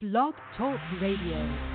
Blog Talk Radio.